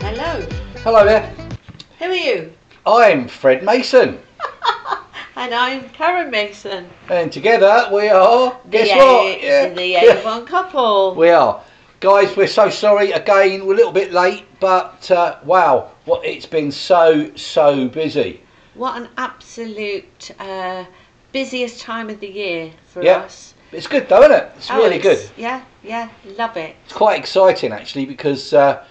Hello, Hello there. who are you? I'm Fred Mason, And I'm Karen Mason. and together we are. Guess the what? A- The Avon couple. we are. Guys, we're so sorry again. We're a little bit late, but uh, wow, what it's been so so busy. What an absolute uh, busiest time of the year for Yeah. us. It's good though, isn't it? It's Oh, really it's- good. Yeah, yeah, love it. It's quite exciting actually because uh,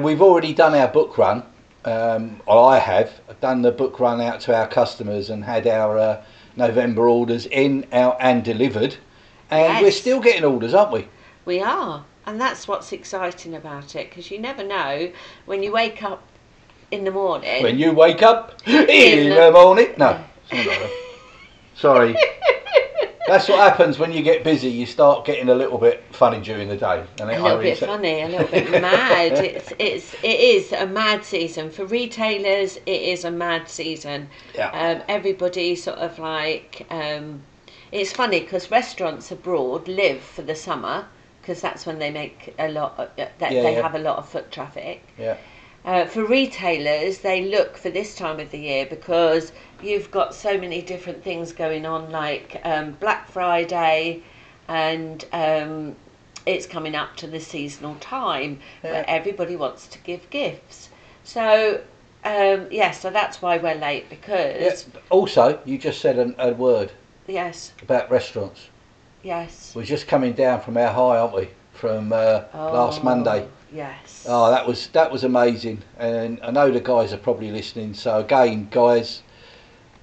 we've already done our book run. Um, or I have I've done the book run out to our customers and had our uh, November orders in, out, and delivered. And we're still getting orders, aren't we? We are. And that's what's exciting about it because you never know when you wake up in the morning. When you wake up in, In the, the- morning. No, sorry. That's what happens when you get busy. You start getting a little bit funny during the day. And a I little really bit funny, a little bit mad. It's it's it is a mad season for retailers. It is a mad season. Yeah. Um, everybody sort of like um, it's funny because restaurants abroad live for the summer because that's when they make a lot. Of, that Yeah, they yeah. have a lot of foot traffic. Yeah. Uh, for retailers, they look for this time of the year because you've got so many different things going on, like um, Black Friday, and um, it's coming up to the seasonal time where everybody wants to give gifts. So, um, yeah, so that's why we're late because, Yes. Also, you just said an, a word yes, about restaurants. yes. We're just coming down from our high, aren't we? From uh, last Oh, Monday. Yes. Oh, that was that was amazing, and I know the guys are probably listening. So again, guys,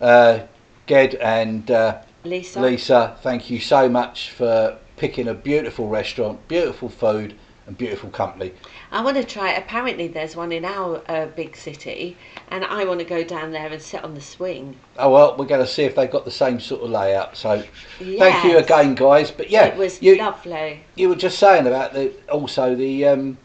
uh, Ged and uh, Lisa. Lisa, thank you so much for picking a beautiful restaurant, beautiful food, and beautiful company. I want to try. Apparently, there's one in our uh, big city, and I want to go down there and sit on the swing. Oh well, we're going to see if they've got the same sort of layout. So thank you again, guys. But yeah, it was you, lovely. you were just saying about the also the um,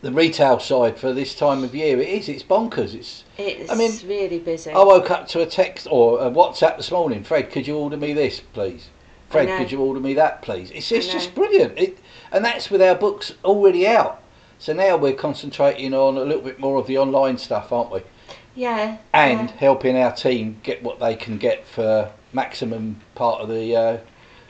the retail side for this time of year. It is. It's bonkers. It's. It's I mean, really busy. I woke up to a text or a WhatsApp this morning. Fred, could you order me this, please? Fred, could you order me that, please? It's, it's just brilliant. It, and that's with our books already out. So now we're concentrating on a little bit more of the online stuff, aren't we? yeah. And yeah. helping our team get what they can get for maximum part of the uh,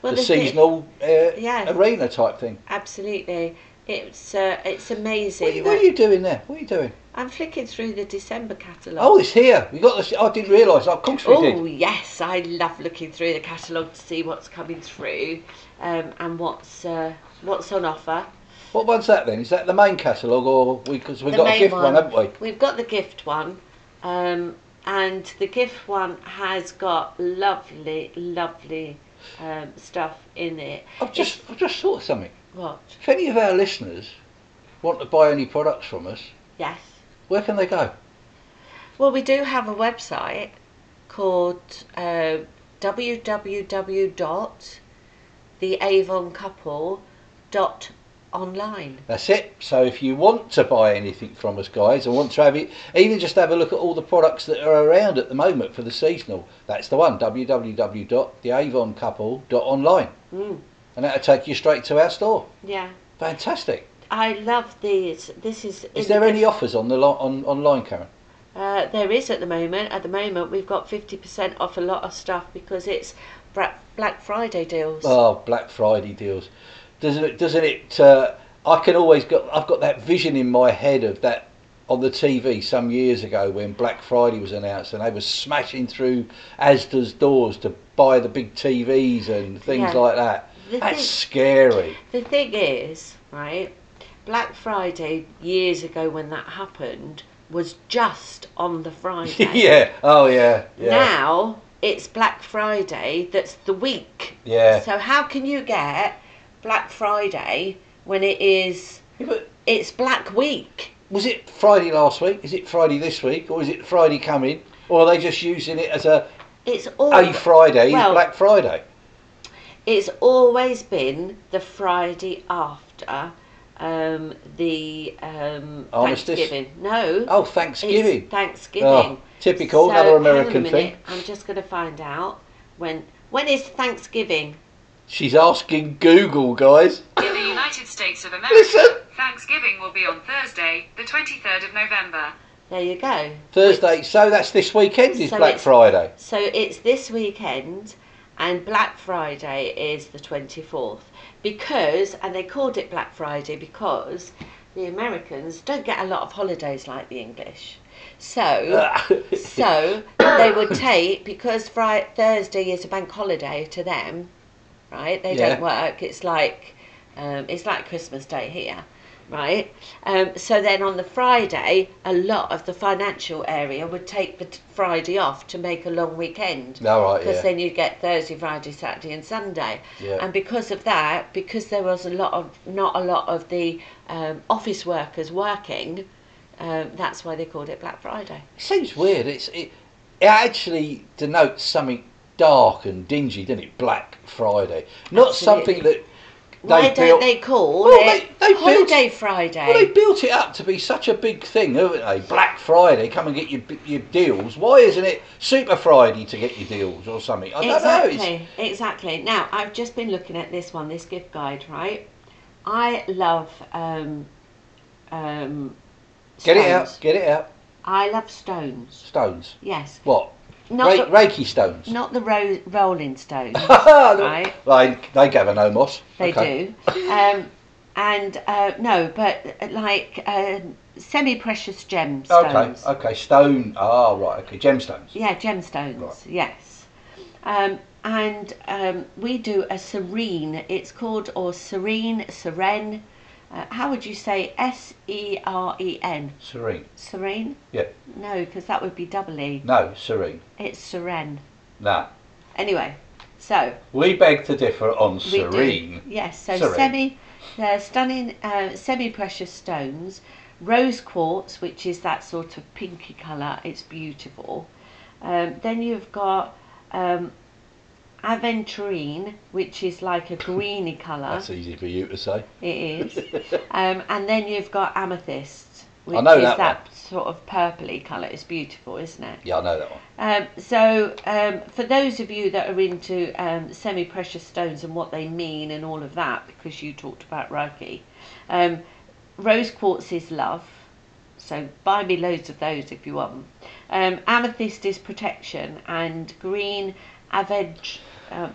Well, the seasonal uh, Yeah. arena type thing. absolutely. It's uh, it's amazing. What, are you- what are you doing there? What are you doing? I'm flicking through the December catalogue. Oh, it's here. We got this. I didn't realise. Of course we Oh did. yes, I love looking through the catalogue to see what's coming through, um, and what's uh, what's on offer. What one's that then? Is that the main catalogue, or because we've The got a main gift one, haven't we? We've got the gift one, um, and the gift one has got lovely, lovely um, stuff in it. I've just I've just thought of something. What? If any of our listeners want to buy any products from us, Yes. where can they go? Well, we do have a website called uh, www.theavoncouple.online. That's it. So if you want to buy anything from us, guys, or want to have it, even just have a look at all the products that are around at the moment for the seasonal, that's the one. www.theavoncouple.online, Mm, and that'll take you straight to our store. yeah. Fantastic. I love these. This is. Is there any offers on the lo- on online, Karen? Uh, there is at the moment. At the moment, we've got fifty percent off a lot of stuff because it's Black Friday deals. Oh, Black Friday deals. Doesn't it? Doesn't it? Uh, I can always got. I've got that vision in my head of that on the TV some years ago when Black Friday was announced and they were smashing through Asda's doors to buy the big TVs and things Yeah. like that. The That's thing- scary. The thing is, right, Black Friday years ago when that happened was just on the Friday. yeah. Oh yeah. Yeah. Now it's Black Friday that's the week. Yeah. So how can you get Black Friday when it is Yeah, but it's Black Week? was it Friday last week? Is it Friday this week, or is it Friday coming? Or are they just using it as a It's all a Friday is Black Friday? it's always been the Friday after um, the um, Armistice? Thanksgiving. No. Oh, Thanksgiving. It's Thanksgiving. Oh, typical, another hang on a American minute, thing. I'm just going to find out when. When is Thanksgiving? She's asking Google, guys. In the United States of America, Listen. Thanksgiving will be on Thursday, the 23rd of November. There you go. Thursday. So that's this weekend is So Black it's- Friday. So it's this weekend, and Black Friday is the 24th. Because, and they called it Black Friday because the Americans don't get a lot of holidays like the English. So, so they would take, because Friday, Thursday is a bank holiday to them, right? They Yeah. don't work. It's like, um, it's like Christmas Day here. Right, um, so then on the Friday, a lot of the financial area would take the Friday off to make a long weekend All right, because yeah. then you get Thursday, Friday, Saturday, and Sunday. Yeah. And because of that, because there was a lot of not a lot of the um, office workers working, um, that's why they called it Black Friday. It seems weird. It's it, it actually denotes something dark and dingy, didn't it? Black Friday, not Absolutely. something that Why don't built. they call Well, it they- they built- Holiday Friday? well, they built it up to be such a big thing, haven't they? Black Friday, come and get your your deals. Why isn't it Super Friday to get your deals or something? I don't know. It's, Exactly, exactly. Now, I've just been looking at this one, this gift guide, right? I love um, um, get it out. Get it out. I love stones. Stones. Yes, What? Not Ra- the, Reiki stones. not the ro- rolling stones. right. They they gather no moss. They Okay. do. Um, and uh, no, but uh, like uh, semi-precious gemstones. Okay. Okay. Stone. Ah, right. Okay. Gemstones. Yeah, gemstones. Right. Yes. Um, and um, we do a serene. It's called or serene, seren. Uh, how would you say S E R E N? Serene. Serene? Yeah. No, because that would be double E. No. Serene. It's seren. Nah. Anyway, so We beg to differ on we serene. Yes, so Serene. semi, uh, stunning uh, semi-precious stones, rose quartz, which is that sort of pinky colour. It's beautiful. Um, then you've got um, aventurine, which is like a greeny colour. That's easy for you to say. It is. um, and then you've got amethyst, which know is that that, sort of purpley colour. It's beautiful, isn't it? Yeah, I know that one. Um, so, um, for those of you that are into um, semi precious stones and what they mean and all of that, because you talked about Reiki, um, rose quartz is love. So, buy me loads of those if you want. Um, amethyst is protection, and green avent- uh,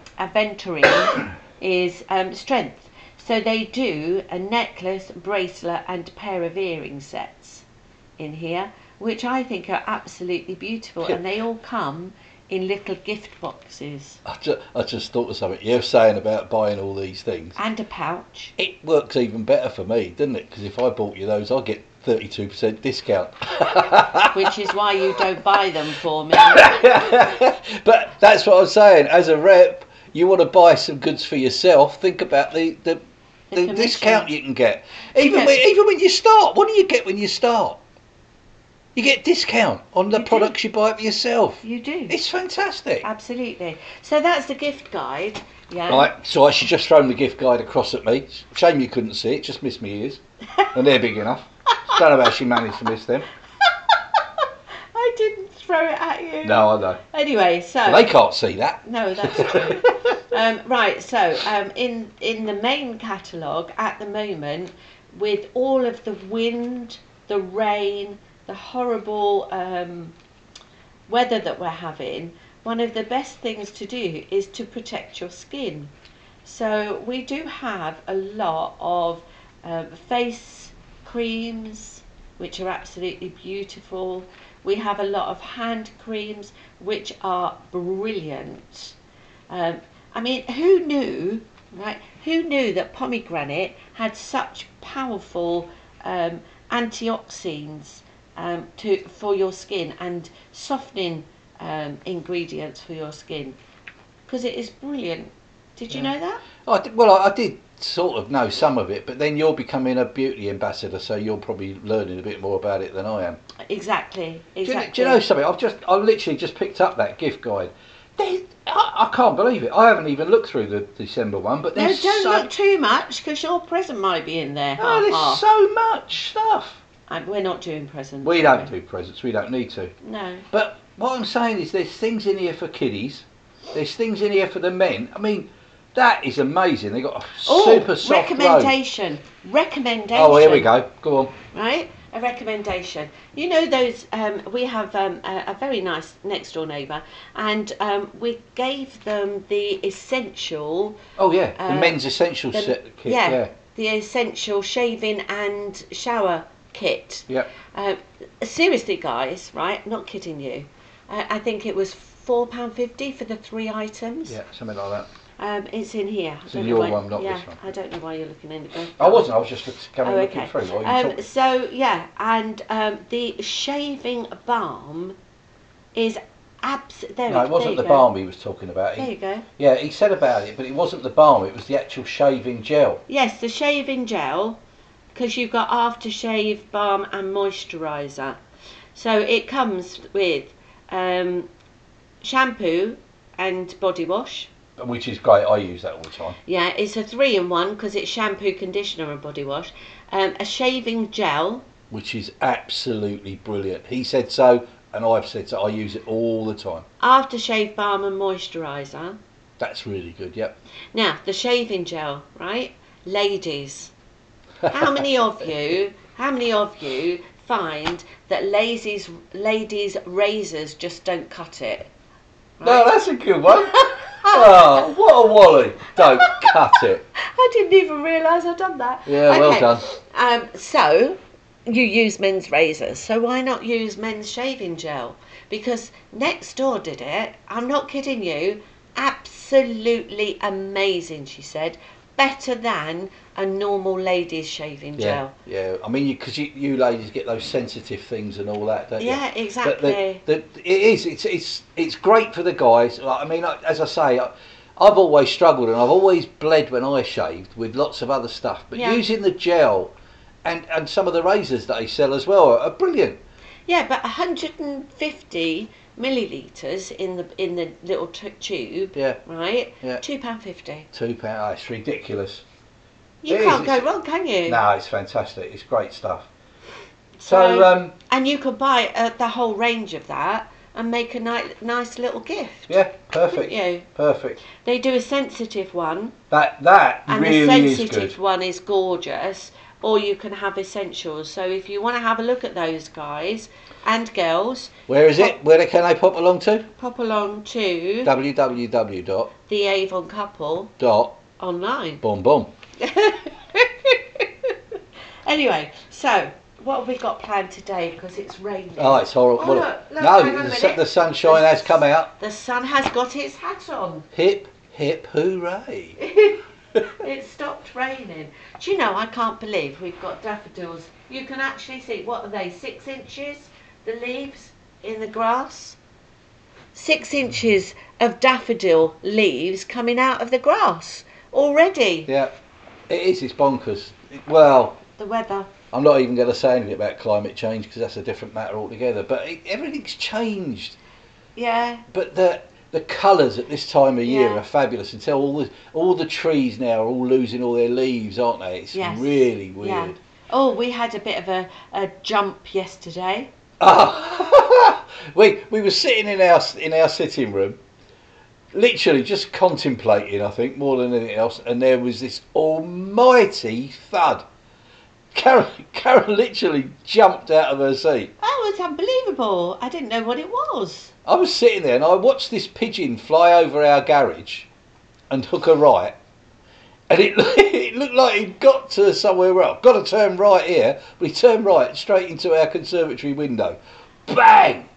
is um, strength. So, they do a necklace, bracelet, and pair of earring sets in here, which I think are absolutely beautiful, and they all come in little gift boxes I just, I just thought of something you're saying about buying all these things. and a pouch. It works even better for me, doesn't it? Because if I bought you those, I'd get 32% discount. which is why you don't buy them for me. but that's what I'm saying. As a rep, you want to buy some goods for yourself. Think about the the, The the, discount you can get. Even Yeah. when, even when you start, what do you get when you start? You get discount on the You do. products you buy for yourself. You do. It's fantastic. Absolutely. So that's the gift guide. Yeah. Right, so I should just thrown the gift guide across at me. Shame you couldn't see it, just missed me ears. And they're big enough. Don't know how she managed to miss them. I didn't throw it at you. No, I know. Anyway, so They can't see that. No, that's true. um, right, so um, in in the main catalogue at the moment, with all of the wind, the rain, the horrible um, weather that we're having, one of the best things to do is to protect your skin. So we do have a lot of um, face creams, which are absolutely beautiful. We have a lot of hand creams, which are brilliant. Um, I mean, who knew, right? Who knew that pomegranate had such powerful um, antioxidants um, to for your skin and softening um, ingredients for your skin? Because it is brilliant. Did you Yeah. know that? I did, well, I, I did sort of know some of it, but then you're becoming a beauty ambassador, so you're probably learning a bit more about it than I am. Exactly. Do you, do you know something? I've just, I literally just picked up that gift guide. I, I can't believe it. I haven't even looked through the December one, but No, there's don't so, look too much because your present might be in there. no, there's half. so much stuff. And we're not doing presents. We don't do presents. We don't need to. No. But what I'm saying is, there's things in here for kiddies. There's things in here for the men. I mean, that is amazing. They got a Oh, super soft recommendation. Recommendation. Oh, here we go. Go on. Right? A recommendation. You know those, um, we have um, a, a very nice next door neighbour and um, we gave them the essential, Oh yeah, the Uh, men's essential the- set kit. yeah. Yeah. the essential shaving and shower kit. Yeah. Uh, seriously, guys, right? Not kidding you. Uh, I think it was £4.50 for the three items. Yeah, something like that. Um, it's in here. I It's don't in know your why- one, not yeah, this one. I don't know why you're looking in it. I wasn't. I was just coming Oh, looking okay. through. While you Um, so yeah, and um, the shaving balm is abs. There, No, it wasn't the go. balm he was talking about. There you go. yeah, he said about it, but it wasn't the balm. It was the actual shaving gel. Yes, the shaving gel, because you've got aftershave balm and moisturiser. So it comes with um, shampoo and body wash. Which is great. I use that all the time. Yeah, it's a three in one because it's shampoo, conditioner, and body wash. Um, a shaving gel. Which is absolutely brilliant. He said so, and I've said so. I use it all the time. aftershave balm and moisturiser. That's really good. Yep. Now, the shaving gel, right? Ladies, how many of you, how many of you find that ladies, ladies' razors just don't cut it? No, that's a good one. oh, what a wally! Don't cut it. I didn't even realise I'd done that. Yeah, well done. Um, so, you use men's razors, so why not use men's shaving gel? Because next door did it, I'm not kidding you, absolutely amazing, she said. Better than a normal ladies' shaving Yeah, gel. yeah. I mean, because you, you, ladies get those sensitive things and all that, don't you? Yeah, But exactly. the, the, it is. It's it's it's great for the guys. Like, I mean, as I say, I, I've always struggled and I've always bled when I shaved with lots of other stuff. But Yeah. using the gel and and some of the razors that they sell as well are, are brilliant. Yeah, but 150 millilitres in the in the little t- tube, Yeah, right? Yeah. Two pound fifty. two pound. Oh, it's ridiculous. You It is, can't go wrong, can you? No, it's fantastic. It's great stuff. So, um, and you could buy uh, the whole range of that and make a ni- nice little gift. yeah, perfect, you? perfect. They do a sensitive one, That that and really the is sensitive one is gorgeous. Or you can have essentials. So if you want to have a look at those guys and girls, Where is it? Where can I pop along to? pop along to www dot the dot online. boom boom. anyway, so what have we got planned today? Because it's raining. Oh, it's horrible. Oh, look, look, no, the, the sunshine has come out. The sun has got its hat on. Hip hip hooray! it stopped raining. Do you know, I can't believe we've got daffodils. You can actually see, what are they, six inches? The leaves in the grass? Six inches of daffodil leaves coming out of the grass already. Yeah, it is. It's bonkers. Well, The weather. I'm not even going to say anything about climate change because that's a different matter altogether. But it, everything's changed. Yeah. But the the colours at this time of year Yeah. are fabulous. Until all the all the trees now are all losing all their leaves, aren't they? It's Yes. really weird. Yeah. Oh, we had a bit of a, a jump yesterday. Ah, we we were sitting in our in our sitting room, literally just contemplating. I think more than anything else, and there was this almighty thud. Karen, Karen literally jumped out of her seat. That was unbelievable. I didn't know what it was. I was sitting there and I watched this pigeon fly over our garage and hook a right. And it, it looked like he'd got to somewhere else. Got to turn right here, but he turned right straight into our conservatory window. Bang!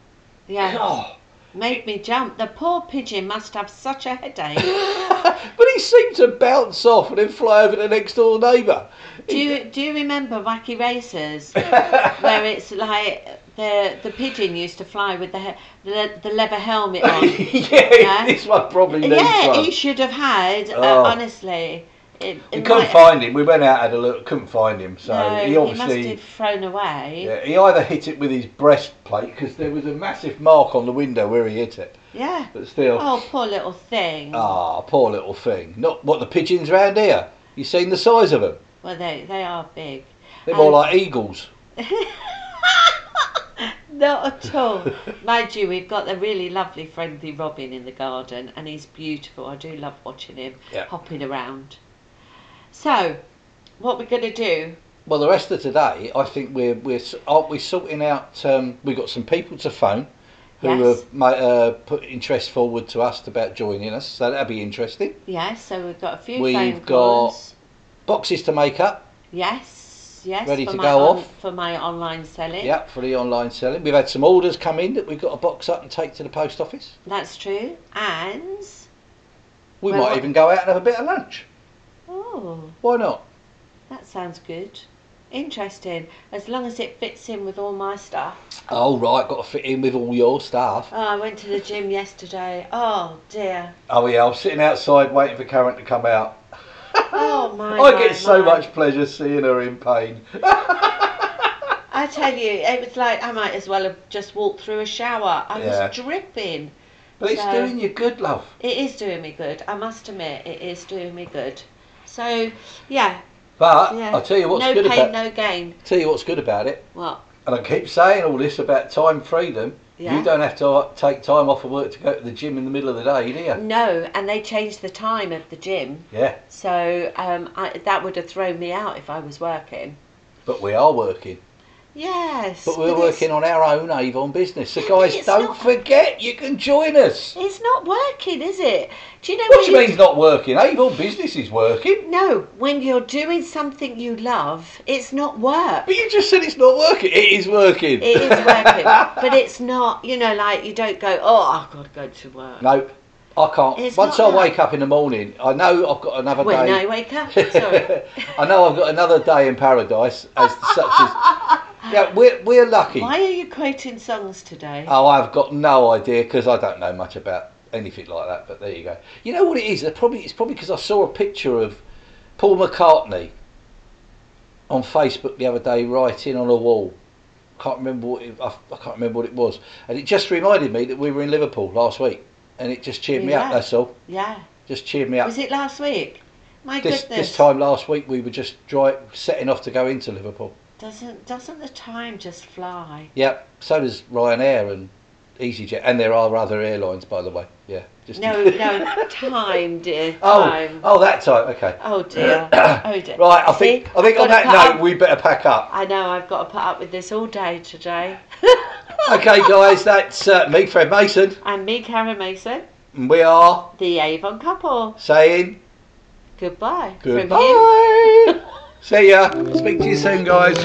Yeah. Oh. Made me jump. The poor pigeon must have such a headache. but he seemed to bounce off and then fly over the next door neighbour. Do you do you remember Wacky Racers, where it's like the the pigeon used to fly with the he- the, the leather helmet on? yeah, Yeah. this one probably needs yeah, one. he should have had. Uh, Oh. honestly, It, We it couldn't might- find him. We went out had a look, couldn't find him. So no, he he must obviously have thrown away. yeah, he either hit it with his breastplate because there was a massive mark on the window where he hit it. Yeah. But still, Oh, poor little thing. ah, poor little thing. Not what the pigeons round here. You seen the size of them? Well, they they are big. They're more Um, like eagles. Not at all. Mind you, we've got a really lovely, friendly Robin in the garden, and he's beautiful. I do love watching him Yeah. hopping around. So, what we're going to do? Well, the rest of today, I think we're we're s- aren't we sorting out? Um, we've got some people to phone who Yes. have ma- uh, put interest forward to us about joining us. So that'll be interesting. Yes, so we've got a few We've phone got- calls. Boxes to make up. Yes, yes. Ready to go on- off? for my online selling. Yep, for the online selling. We've had some orders come in that we've got to box up and take to the post office. That's true. And We Well, might what- even go out and have a bit of lunch. oh, Why not? that sounds good. Interesting. As long as it fits in with all my stuff. Oh right, got to fit in with all your stuff. Oh, I went to the gym yesterday. Oh dear. Oh yeah, I was sitting outside waiting for Karen to come out. Oh my. I my, get so my. much pleasure seeing her in pain. I tell you, it was like I might as well have just walked through a shower. I Yeah. was dripping. But it's So- doing you good, love. It is doing me good. I must admit, it is doing me good. So, yeah, But yeah. I'll tell you what's no good pain, about No pain, no gain. tell you what's good about it. What? And I keep saying all this about time freedom. Yeah. You don't have to uh, take time off of work to go to the gym in the middle of the day, do you? No, and they changed the time of the gym, Yeah. so um, I, that would have thrown me out if I was working. But we are working. Yes, But we're working on our own Avon business. So guys, it's don't not- forget you can join us. It's not working, is it? Do you know What do you mean it's not working? Avon business is working. No, when you're doing something you love, it's not work. But you just said it's not working. It is working. It is working, but it's not. You know, like you don't go. Oh, I've got to go to work. No, I can't. It's Once I wake up in the morning, I know I've got another When day. I wake up, sorry. I know I've got another day in paradise, as such as. Yeah, we're we're lucky. Why are you quoting songs today? Oh, I've got no idea because I don't know much about anything like that. But there you go. You know what it is? They're Probably it's probably because I saw a picture of Paul McCartney on Facebook the other day writing on a wall. Can't remember what it, I, I can't remember what it was, and it just reminded me that we were in Liverpool last week, and it just cheered me up. That's all. yeah. Just cheered me up. Was it last week? My This goodness. this time last week we were just dry, setting off to go into Liverpool. Doesn't doesn't the time just fly? Yep. So does Ryanair and EasyJet, and there are other airlines, by the way. Yeah. Just No, no, time, dear. Oh, Time. oh, that time. Okay. Oh dear. Oh dear. Right. I See? think I think on that note up- we better pack up. I know I've got to put up with this all day today. Okay, guys. That's uh, me, Fred Mason, and me, Karen Mason, and we are the Avon couple. saying Goodbye. Goodbye. See ya. Speak to you soon, guys.